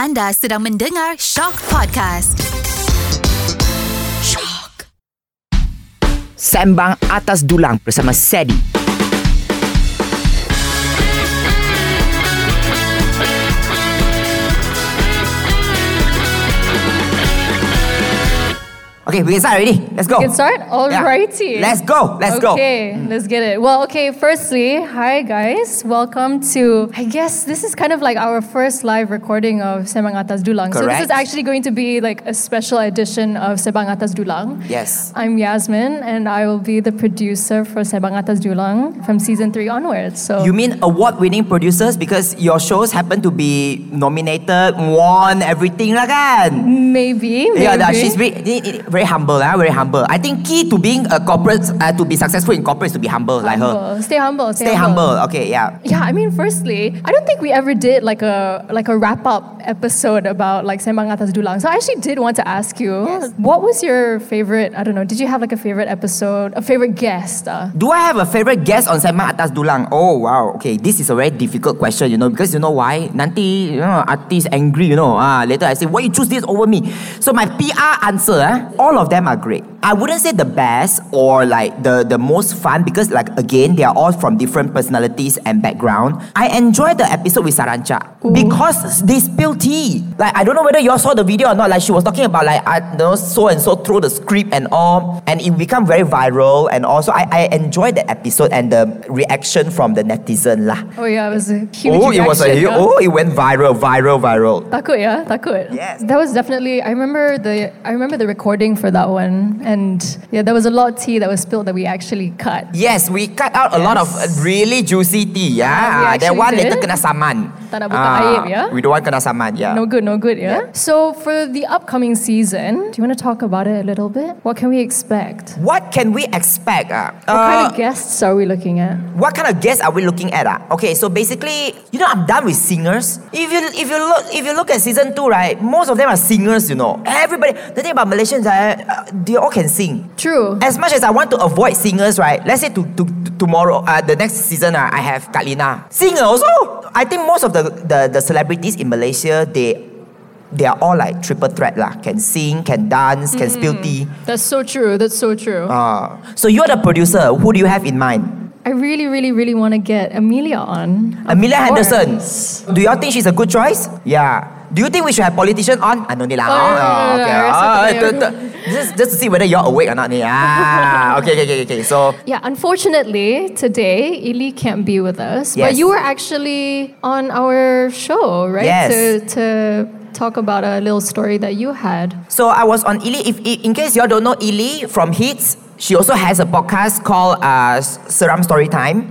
Anda sedang mendengar Shock Podcast. Shock. Sembang Atas Dulang bersama Sedi. Okay, we can start already. Let's go. We can start? Yeah. Alrighty. Let's go. Let's go. Okay, let's get it. Well, okay, firstly, hi guys. Welcome to, I guess this is kind of like our first live recording of Sembang Atas Dulang. So this is actually going to be like a special edition of Sembang Atas Dulang. Yes. I'm Yasmin and I will be the producer for Sembang Atas Dulang from season 3 onwards. So You mean award-winning producers because your shows happen to be nominated, won, everything lah kan? maybe, maybe. Yeah, she's very, very humble, ah, very humble. I think key to being a corporate, uh, to be successful in corporate is to be humble, like her. Humble. Stay humble. Stay, Stay humble. Okay, yeah. Yeah, I mean, firstly, I don't think we ever did like a like a wrap up episode about like Sembang Atas Dulang. So I actually did want to ask you, what was your favorite? I don't know. Did you have like a favorite episode, a favorite guest? Uh? Do I have a favorite guest on Sembang Atas Dulang? Oh wow, okay, this is a very difficult question, you know, because you know why? Nanti, you know, artist angry, you know. Ah, later I say, why you choose this over me? So my PR answer, eh, all of them are great. I wouldn't say the best or like the the most fun because like again, they are all from different personalities and background. I enjoyed the episode with Sarancha because they spill tea. Like I don't know whether you all saw the video or not. Like she was talking about like I know so and so throw the script and all, and it become very viral. And also I, I enjoyed the episode and the reaction from the netizen lah. Oh yeah, it was a huge. Oh, it was a yeah. oh, it went viral, viral, viral. Takut ya, takut. Yes. That was definitely. I remember the. I remember the recording for that one, and yeah, there was a lot of tea that was spilled that we actually cut. Yes, we cut out a lot of really juicy tea. Yeah, Yeah, that one later did. kena saman. Tak nak buka aib, ya? We don't want kena saman. Yeah. No good, no good, yeah? So, for the upcoming season, do you want to talk about it a little bit? What can we expect? What can we expect? ah? What Uh, kind of guests are we looking at? what kind of guests are we looking at? ah? Okay, so basically, you know, I'm done with singers. If you if you look if you look at season two, right, most of them are singers. You know, everybody. The thing about Malaysians, ah, uh, they all can sing. True. As much as I want to avoid singers, right? Let's say to, to, to tomorrow, uh, the next season, uh, I have Katlina. Singer also. I think most of the, the, the celebrities in Malaysia, they they are all like triple threat lah. Can sing, can dance, can spill mm. tea. That's so true. That's so true. Uh, so you're the producer. Who do you have in mind? I really, really, really want to get Amelia on. Of Amelia Henderson. Do y'all think she's a good choice? Yeah. Do you think we should have politician on? I know ni lah. Oh, Oh, no, no, no, okay. Ah, no, rest of the tu- tu- just, just to see whether you're awake or not ni. Ah, okay, okay, okay, okay. So Yeah, unfortunately, today, Ili can't be with us. Yes. But you were actually on our show, right? Yes. To, to talk about a little story that you had. So I was on Ili. If, in case you all don't know Ili from Hitz, she also has a podcast called uh, Seram Story Time.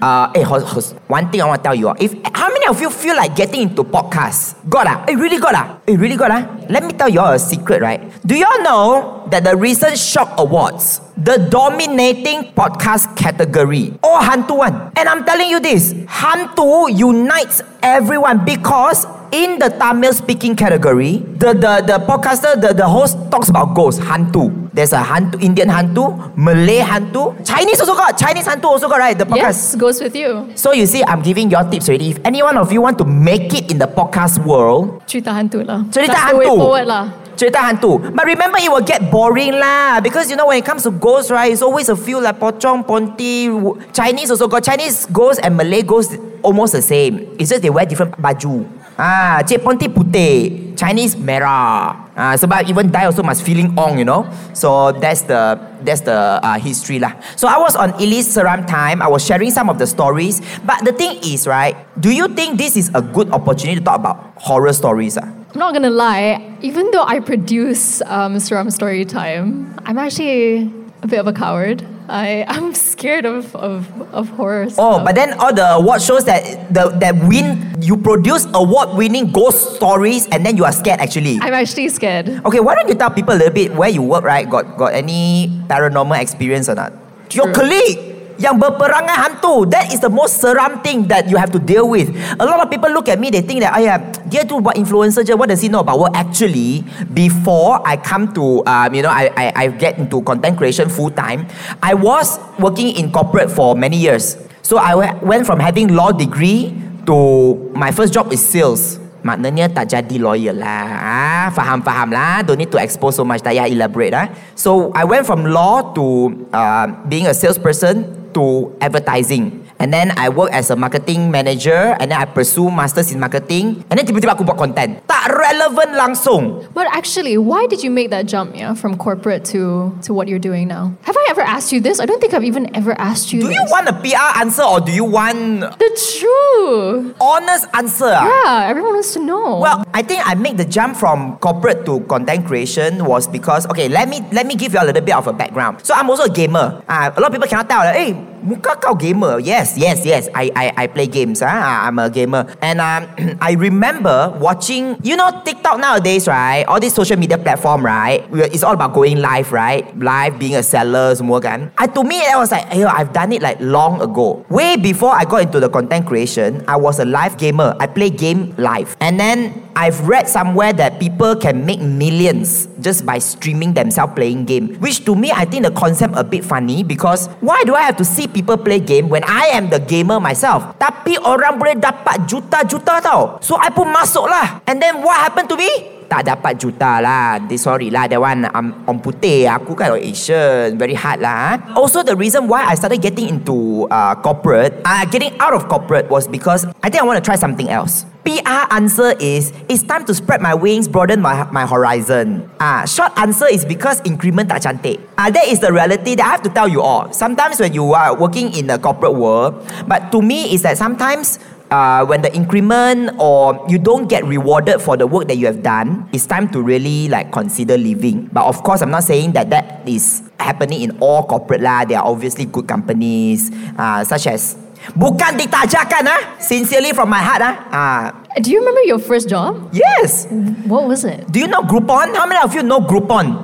Uh, eh, hos- hos- one thing I want to tell you, if how many of you feel like getting into podcasts? God ah, eh, really God ah, eh, really God ah. Let me tell you all a secret, right? Do you all know that the recent SYOK Awards, the dominating podcast category, all Hantu one, and I'm telling you this, Hantu unites everyone because in the Tamil speaking category, the, the, the podcaster, the, the host talks about ghosts, hantu. There's a hantu, Indian hantu, Malay hantu, Chinese also got, Chinese hantu also got, right? The podcast. Yes, goes with you. So you see, I'm giving your tips already. If any one of you want to make it in the podcast world, Cerita hantu lah. cerita That's hantu. Forward lah. Cerita hantu. But remember, it will get boring lah. Because you know, when it comes to ghosts, right, it's always a few like pocong, ponti, Chinese also got Chinese ghosts and Malay ghosts almost the same. It's just they wear different baju. Ah, Cik Ponti putih, Chinese merah. Ah, sebab even die also must feeling ong, you know. So that's the that's the uh, history lah. So I was on Elise Seram time. I was sharing some of the stories. But the thing is, right? Do you think this is a good opportunity to talk about horror stories? Ah? I'm not gonna lie, even though I produce um, Seram Story Time, I'm actually a bit of a coward. I, I'm scared of, of, of horror Stuff. Oh, but then all the award shows that the that win, you produce award-winning ghost stories, and then you are scared actually. I'm actually scared. Okay, why don't you tell people a little bit where you work, right? Got got any paranormal experience or not? Your colleague yang berperangai hantu. That is the most seram thing that you have to deal with. A lot of people look at me, they think that, ayah, dia tu buat influencer je, what does he know about? Well, actually, before I come to, um, you know, I, I, I get into content creation full time, I was working in corporate for many years. So I went from having law degree to my first job is sales. maknanya tak jadi lawyer lah. Ah, faham faham lah. Don't need to expose so much. Tak payah elaborate ah. So I went from law to uh, being a salesperson to advertising. And then I work as a marketing manager and then I pursue masters in marketing and then tiba-tiba aku buat content. Tak relevant langsung. But actually, why did you make that jump, yeah, from corporate to to what you're doing now? Have I ever asked you this? I don't think I've even ever asked you Do this. you want a PR answer or do you want the true honest answer? ah? Yeah, everyone wants to know. Well, I think I made the jump from corporate to content creation was because okay, let me let me give you a little bit of a background. So I'm also a gamer. Uh, a lot of people cannot tell. Hey, muka kau gamer? Yes, yes, yes. I I, I play games. Ah, I'm a gamer, and um, I remember watching. You know, TikTok nowadays, right? All these social media platform, right? It's all about going live, right? Live, being a seller, semua kan. I, to me, I was like, hey, I've done it like long ago. Way before I got into the content creation, I was a live gamer. I play game live, and then I've read somewhere that people can make millions just by streaming themselves playing game. Which to me, I think the concept a bit funny because why do I have to see people play game when I am the gamer myself? Tapi orang boleh dapat juta-juta tau. So I pun masuk lah. And then what happened to me? Tak dapat juta lah. They, sorry lah, that one um, on putih. Aku kan Asian. Very hard lah. ah. Also, the reason why I started getting into uh, corporate, uh, getting out of corporate was because I think I want to try something else. PR answer is it's time to spread my wings, broaden my, my horizon. Ah, short answer is because increment tak cantik. Ah, that is the reality that I have to tell you all. Sometimes when you are working in the corporate world, but to me is that sometimes uh, when the increment or you don't get rewarded for the work that you have done, it's time to really like consider leaving. But of course, I'm not saying that that is happening in all corporate lah. There are obviously good companies, uh, such as bukan ditajakan ah, sincerely from my heart ah. Ah, Do you remember your first job? yes. What was it? Do you know Groupon? How many of you know Groupon?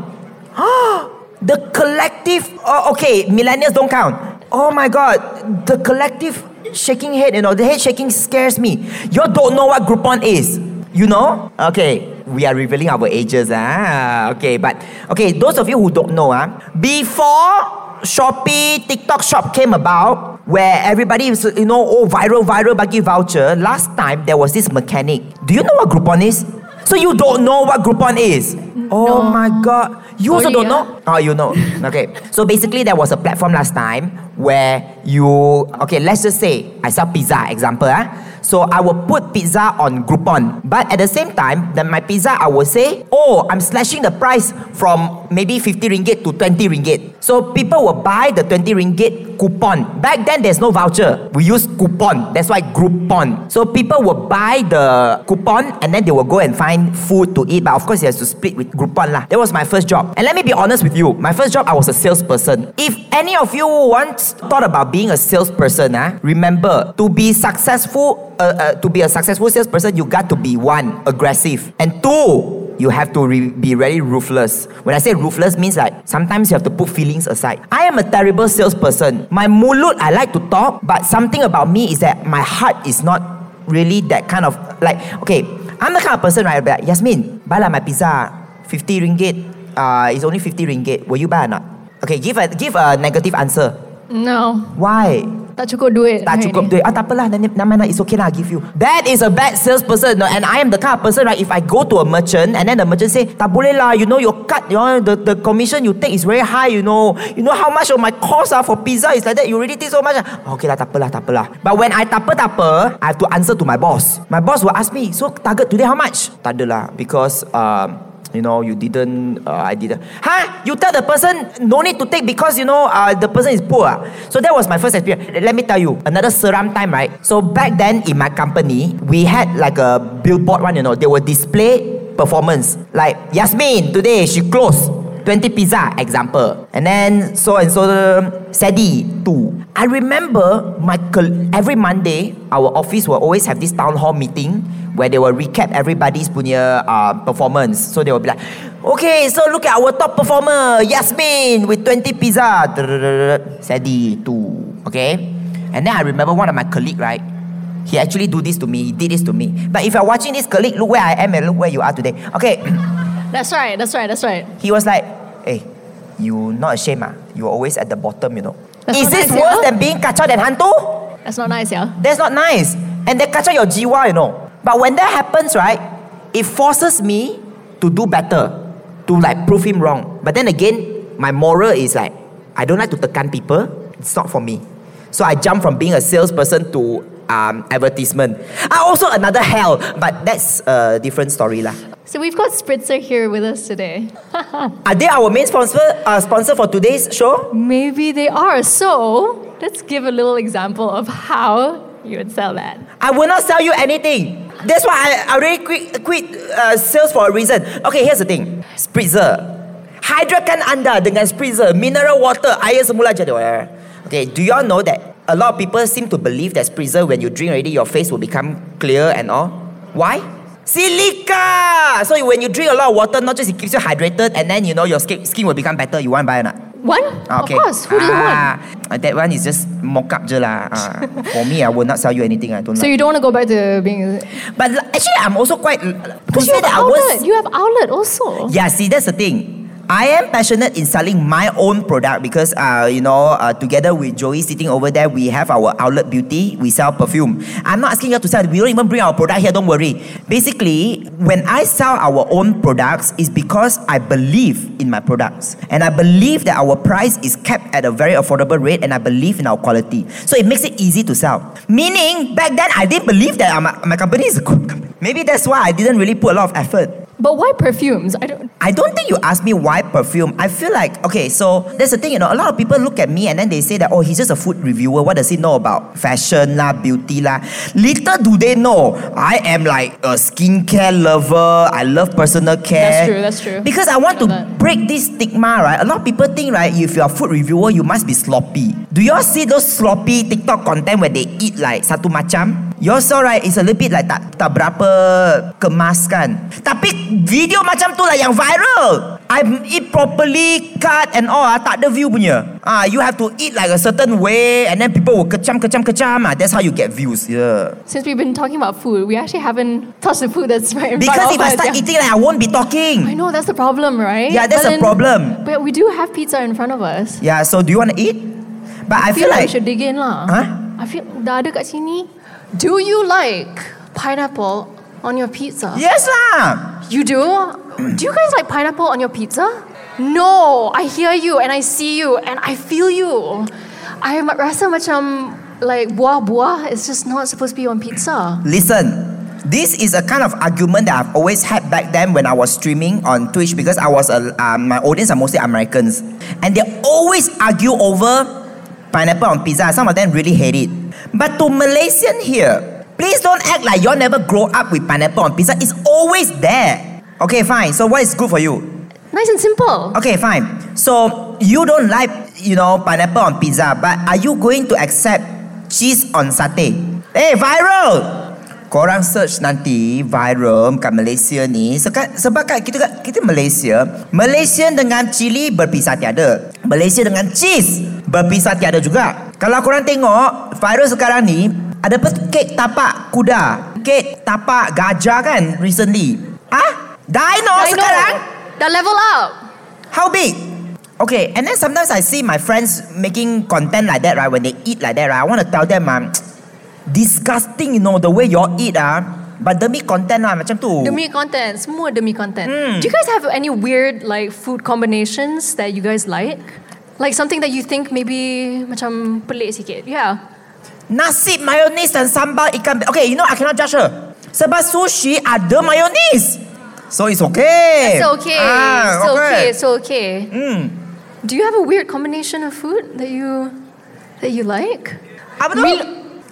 the collective. Oh, okay, millennials don't count. Oh my god, the collective shaking head. You know, the head shaking scares me. You don't know what Groupon is. You know? Okay, we are revealing our ages. Ah, okay, but okay, those of you who don't know, ah, before Shopee, TikTok Shop came about, where everybody is, you know, oh, viral, viral, buggy voucher. Last time there was this mechanic. Do you know what Groupon is? So you don't know what Groupon is? Oh No. my god. You also Sorry, don't know? Oh, you know. Okay. So basically, there was a platform last time where you, okay, let's just say I sell pizza, example. Ah. So I will put pizza on Groupon. But at the same time, then my pizza, I will say, oh, I'm slashing the price from maybe 50 ringgit to 20 ringgit. So people will buy the 20 ringgit coupon. Back then, there's no voucher. We use coupon. That's why Groupon. So people will buy the coupon and then they will go and find food to eat. But of course, he has to split with Groupon lah. That was my first job. And let me be honest with you. My first job, I was a salesperson. If any of you once thought about being a salesperson, ah, remember to be successful, uh, uh, to be a successful salesperson, you got to be one aggressive, and two, you have to re- be very ruthless. When I say ruthless, means like sometimes you have to put feelings aside. I am a terrible salesperson. My mulut, I like to talk, but something about me is that my heart is not really that kind of like. Okay, I'm the kind of person right. Like, Yasmin, buy lah my pizza, fifty ringgit. Uh, it's only fifty ringgit. Will you buy or not? Okay, give a give a negative answer. No. Why? Tak cukup duit. Tak cukup ni. duit. Ah, tak apalah. Nama mana it's okay lah. I give you. That is a bad salesperson. No? And I am the kind of person, right? If I go to a merchant and then the merchant say, tak boleh lah. You know, your cut, you know, the, the commission you take is very high, you know. You know how much of my cost ah, for pizza is like that. You already take so much. ah." Okay lah, tak apalah, tak apalah. But when I tak apa, tak apa, I have to answer to my boss. My boss will ask me, so target today how much? Tak ada lah. Because, um, you know, you didn't, uh, I didn't. Huh? You tell the person no need to take because, you know, uh, the person is poor. So that was my first experience. Let me tell you, another seram time, right? So back then in my company, we had like a billboard one, you know, they were display performance. Like, Yasmin, today she closed 20 pizza, example. And then so and so, Ceddy, two. I remember my every Monday, our office will always have this town hall meeting where they will recap everybody's punya uh, performance. So they will be like, okay, so look at our top performer, Yasmin, with 20 pizza. Ceddy, two. Okay? And then I remember one of my colleague, right? He actually do this to me. He did this to me. But if you're watching this colleague, look where I am and look where you are today. Okay. That's right. That's right. That's right. He was like, hey, you not ashamed ah? You're always at the bottom, you know. That's Is this nice, worse yeah? than being kacau than hantu? That's not nice, yeah. That's not nice. And they kacau your jiwa, you know. But when that happens, right, it forces me to do better, to like prove him wrong. But then again, my moral is like, I don't like to tekan people. It's not for me. So I jump from being a salesperson to um, advertisement. Ah, also another hell, but that's a different story lah. So we've got Spritzer here with us today. Are they our main sponsor, uh, sponsor for today's show? Maybe they are. So let's give a little example of how you would sell that. I will not sell you anything. That's why I, I already quit, quit uh, sales for a reason. Okay, here's the thing. Spritzer. Hydrakan anda dengan spritzer, mineral water, air semula jadi. Okay, do you all know that a lot of people seem to believe that spritzer, when you drink already, your face will become clear and all? Why? Silica! So when you drink a lot of water, not just it keeps you hydrated and then you know your skin, skin will become better. You want to buy or not? One? Okay. Of course. Who doesn't want? ah, That one is just mock up je lah. Ah, for me, I will not sell you anything. I don't So like. you don't want to go back to being. But actually, I'm also quite. Because you have outlet. was. You have outlet also. Yeah, see, that's the thing. I am passionate in selling my own product because, uh, you know, uh, together with Joey sitting over there, we have our outlet beauty. We sell perfume. I'm not asking you to sell. We don't even bring our product here. Don't worry. Basically, when I sell our own products, is because I believe in my products and I believe that our price is kept at a very affordable rate, and I believe in our quality. So it makes it easy to sell. Meaning, back then I didn't believe that my, my company is a good company. Maybe that's why I didn't really put a lot of effort. But why perfumes? I don't. I don't think you asked me why perfume. I feel like, okay, so that's the thing, you know, a lot of people look at me and then they say that, oh, he's just a food reviewer. What does he know about fashion lah, beauty lah? Little do they know, I am like a skincare lover. I love personal care. That's true, that's true. Because I want I to that. break this stigma, right? A lot of people think, right, if you're a food reviewer, you must be sloppy. Do you all see those sloppy TikTok content where they eat like satu macam? You all saw, right? It's a little bit like tak, tak berapa kemas kan. Tapi video macam tu lah yang viral. I eat properly, cut and all ah, tak ada view punya. Ah, you have to eat like a certain way and then people will kecam, kecam, kecam. Ah, that's how you get views. Yeah. Since we've been talking about food, we actually haven't touched the food that's right in Because if I start Yeah. eating, like, I won't be talking. I know that's the problem, right? Yeah, that's But a problem. But we do have pizza in front of us. Yeah, so do you want to eat? But I I feel feel like, like we should dig in lah. Huh? I feel dah ada kat sini. Do you like pineapple on your pizza? Yes lah. You do? Do you guys like pineapple on your pizza? No, I hear you and I see you and I feel you. I rasa macam like buah-buah is just not supposed to be on pizza. Listen, this is a kind of argument that I've always had back then when I was streaming on Twitch because I was a, um, my audience are mostly Americans, and they always argue over pineapple on pizza. Some of them really hate it. But to Malaysian here, please don't act like you never grow up with pineapple on pizza. It's always there. Okay, fine. So what is good for you? Nice and simple. Okay, fine. So you don't like, you know, pineapple on pizza, but are you going to accept cheese on satay? Hey, viral! Korang search nanti viral kat Malaysia ni Seka- Sebab kat kita, kita Malaysia Malaysia dengan cili berpisah tiada Malaysia dengan cheese berpisah tiada juga Kalau korang tengok viral sekarang ni Ada apa kek tapak kuda Kek tapak gajah kan recently Ah? Dino, I sekarang. Dah level up. How big? Okay, and then sometimes I see my friends making content like that, right? When they eat like that, right? I want to tell them, um, disgusting, you know, the way y'all eat, ah. But demi content lah, macam tu. Demi content, semua demi content. Hmm. Do you guys have any weird like food combinations that you guys like? Like something that you think maybe macam pelik sikit. Yeah. Nasi, mayonnaise dan sambal ikan. Okay, you know, I cannot judge her. Sebab sushi ada mayonnaise. So it's okay. It's okay. Ah, it's okay. It's okay. Hmm. Do you have a weird combination of food that you that you like? Apa tu? Mil-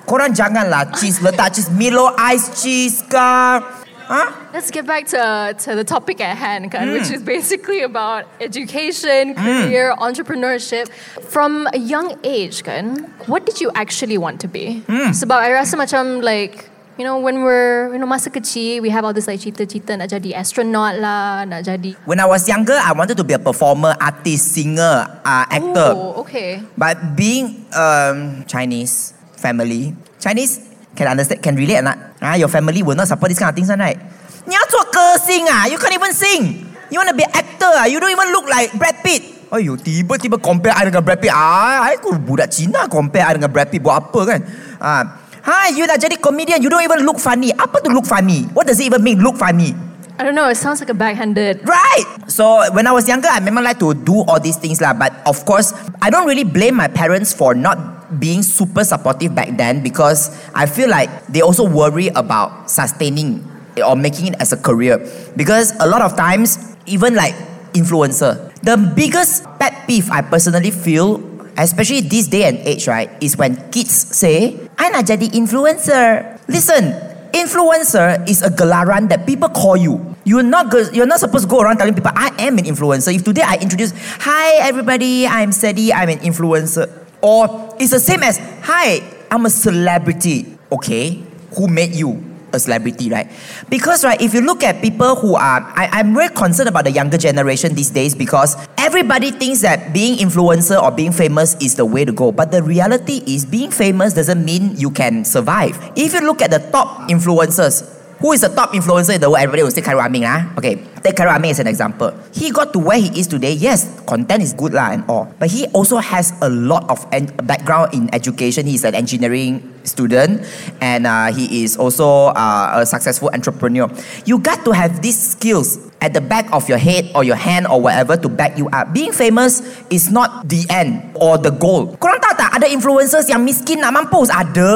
Korang janganlah cheese letak cheese. Milo ice cheese kah? Huh? Let's get back to, to the topic at hand, kan, Hmm. which is basically about education, career, entrepreneurship. From a young age, kan, what did you actually want to be? Hmm. Sebab I rasa macam like, you know, when we're, you know, masa kecil, we have all this like cita-cita nak jadi astronaut lah, nak jadi... When I was younger, I wanted to be a performer, artist, singer, uh, actor. Oh, okay. But being um, Chinese family, Chinese can understand, can relate or not? Ah, your family will not support this kind of things, one, right? 你要做歌星啊 You can't even sing. You want to be actor ah? You don't even look like Brad Pitt. Ayo, tiba-tiba compare I dengan Brad Pitt. Ah, I aku budak Cina compare I dengan Brad Pitt buat apa kan? Ah, Hi, you dah jadi comedian, you don't even look funny. Apa tu look funny? What does it even mean, look funny? I don't know. It sounds like a backhanded. Right. So when I was younger, I memang like to do all these things lah. But of course, I don't really blame my parents for not being super supportive back then because I feel like they also worry about sustaining or making it as a career. Because a lot of times, even like influencer, the biggest pet peeve I personally feel especially this day and age, right, is when kids say, I nak jadi influencer. Listen, influencer is a gelaran that people call you. You're not go- you're not supposed to go around telling people I am an influencer. If today I introduce, hi everybody, I'm Ceddy, I'm an influencer. Or it's the same as, hi, I'm a celebrity. Okay, who made you? a celebrity, right? Because, right, if you look at people who are, I, I'm very concerned about the younger generation these days because everybody thinks that being influencer or being famous is the way to go. But the reality is, being famous doesn't mean you can survive. If you look at the top influencers, who is the top influencer in the world? Everybody will say Khairul Aming, lah. Okay, take Khairul Aming as an example. He got to where he is today. Yes, content is good lah and all, but he also has a lot of en- background in education. He's an engineering student, and uh, he is also uh, a successful entrepreneur. You got to have these skills at the back of your head or your hand or whatever to back you up. Being famous is not the end or the goal. Korang tahu tak ada influencers yang miskin nak mampus? Ada.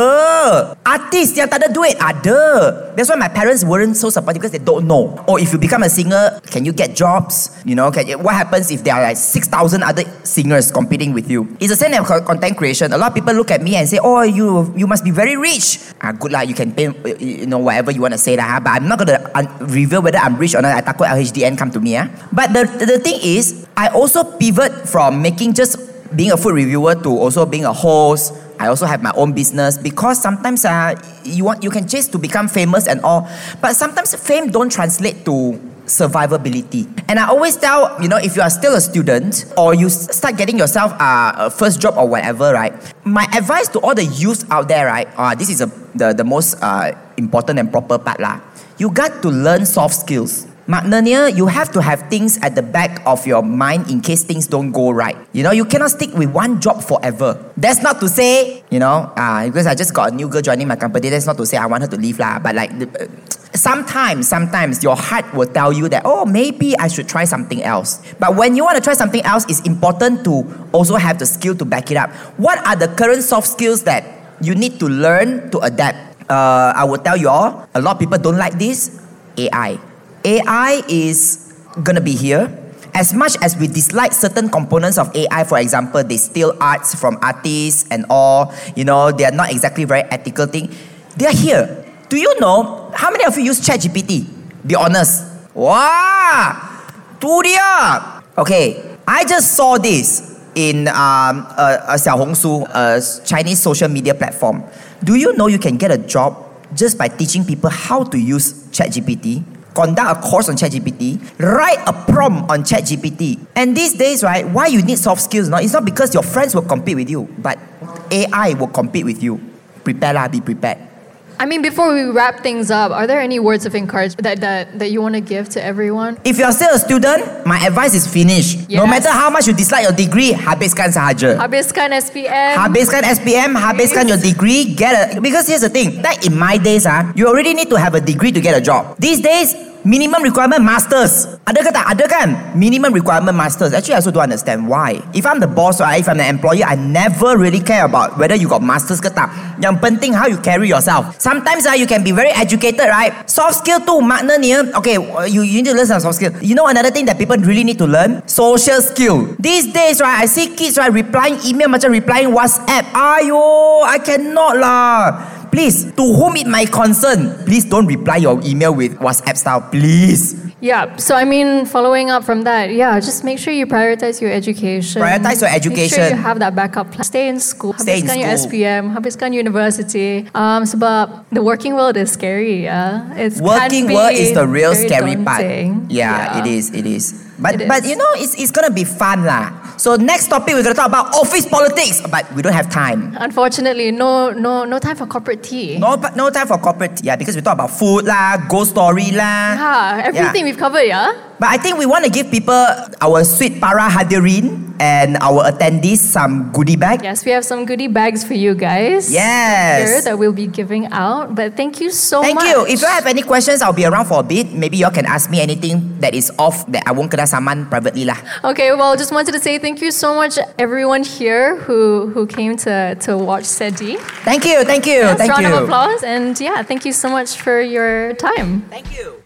Artis yang tak ada duit? Ada. That's why my parents weren't so supportive because they don't know. Or if you become a singer, can you get jobs? You know, can, what happens if there are like 6,000 other singers competing with you? It's the same as content creation. A lot of people look at me and say, oh, you you must be very rich. Ah, good lah, you can pay, you know, whatever you want to say lah. But I'm not going to reveal whether I'm rich or not. I LHDN come to me. Ah. But the, the thing is, I also pivot from making just being a food reviewer to also being a host. I also have my own business because sometimes uh, you want you can chase to become famous and all, but sometimes fame don't translate to survivability. And I always tell you know if you are still a student or you start getting yourself uh, a first job or whatever, right? My advice to all the youth out there, right? Uh, this is a, the the most uh, important and proper part lah. You got to learn soft skills. Maknanya, you have to have things at the back of your mind in case things don't go right. You know, you cannot stick with one job forever. That's not to say, you know, uh, because I just got a new girl joining my company, that's not to say I want her to leave lah. But like, uh, sometimes, sometimes your heart will tell you that, oh, maybe I should try something else. But when you want to try something else, it's important to also have the skill to back it up. What are the current soft skills that you need to learn to adapt? Uh, I will tell you all, a lot of people don't like this AI. AI is gonna be here. As much as we dislike certain components of AI, for example, they steal arts from artists and all, you know, they are not exactly very ethical thing. They are here. Do you know how many of you use ChatGPT? Be honest. Wow, tu dia. Okay, I just saw this in um, a, a Xiaohongshu, a Chinese social media platform. Do you know you can get a job just by teaching people how to use ChatGPT? Conduct a course on ChatGPT, write a prompt on ChatGPT. And these days, right, why you need soft skills? No, it's not because your friends will compete with you, but AI will compete with you. Prepare lah, be prepared. I mean, before we wrap things up, are there any words of encouragement that, that, that you want to give to everyone? If you're still a student, my advice is finish. No matter how much you dislike your degree, habiskan sahaja. Habiskan SPM. Habiskan SPM, habiskan your degree, get a because here's the thing. Like in my days, ah, you already need to have a degree to get a job. These days, minimum requirement masters. Ada ke tak? Ada kan? Minimum requirement masters. Actually, I also don't understand why. If I'm the boss, right, if I'm the employer, I never really care about whether you got masters ke tak. Yang penting how you carry yourself. Sometimes ah, you can be very educated, right? Soft skill tu maknanya, okay, you, you need to learn some soft skill. You know another thing that people really need to learn? Social skill. These days, right, I see kids, right, replying email macam replying WhatsApp. Ayo, I cannot lah. Please, to whom it might concern, please don't reply your email with WhatsApp style, please. Yeah, so I mean, following up from that, yeah, just make sure you prioritize your education. Prioritize your education. Make sure you have that backup plan. Stay in school. Stay in habiskan your school. SPM, habiskan university. Um, sebab the working world is scary, yeah. It's Working world is the real scary part. daunting. Yeah, it is, it is. But It but you know, it's, it's gonna be fun lah. So next topic we're gonna talk about office politics, but we don't have time. Unfortunately, no, no, no time for corporate tea. No, no time for corporate. Yeah, because we talk about food lah, ghost story lah. Yeah, everything we've covered, yeah. But I think we want to give people, our sweet para hadirin and our attendees some goodie bag. Yes, we have some goodie bags for you guys. Here Yes. that we'll be giving out. But thank you so Thank much. Thank you. If you have any questions, I'll be around for a bit. Maybe you all can ask me anything that is off that I won't kena saman privately lah. Okay, well, just wanted to say thank you so much, everyone here who who came to to watch Ceddy. Thank you. Thank you. Yes, thank round you. of applause, and yeah, thank you so much for your time. Thank you.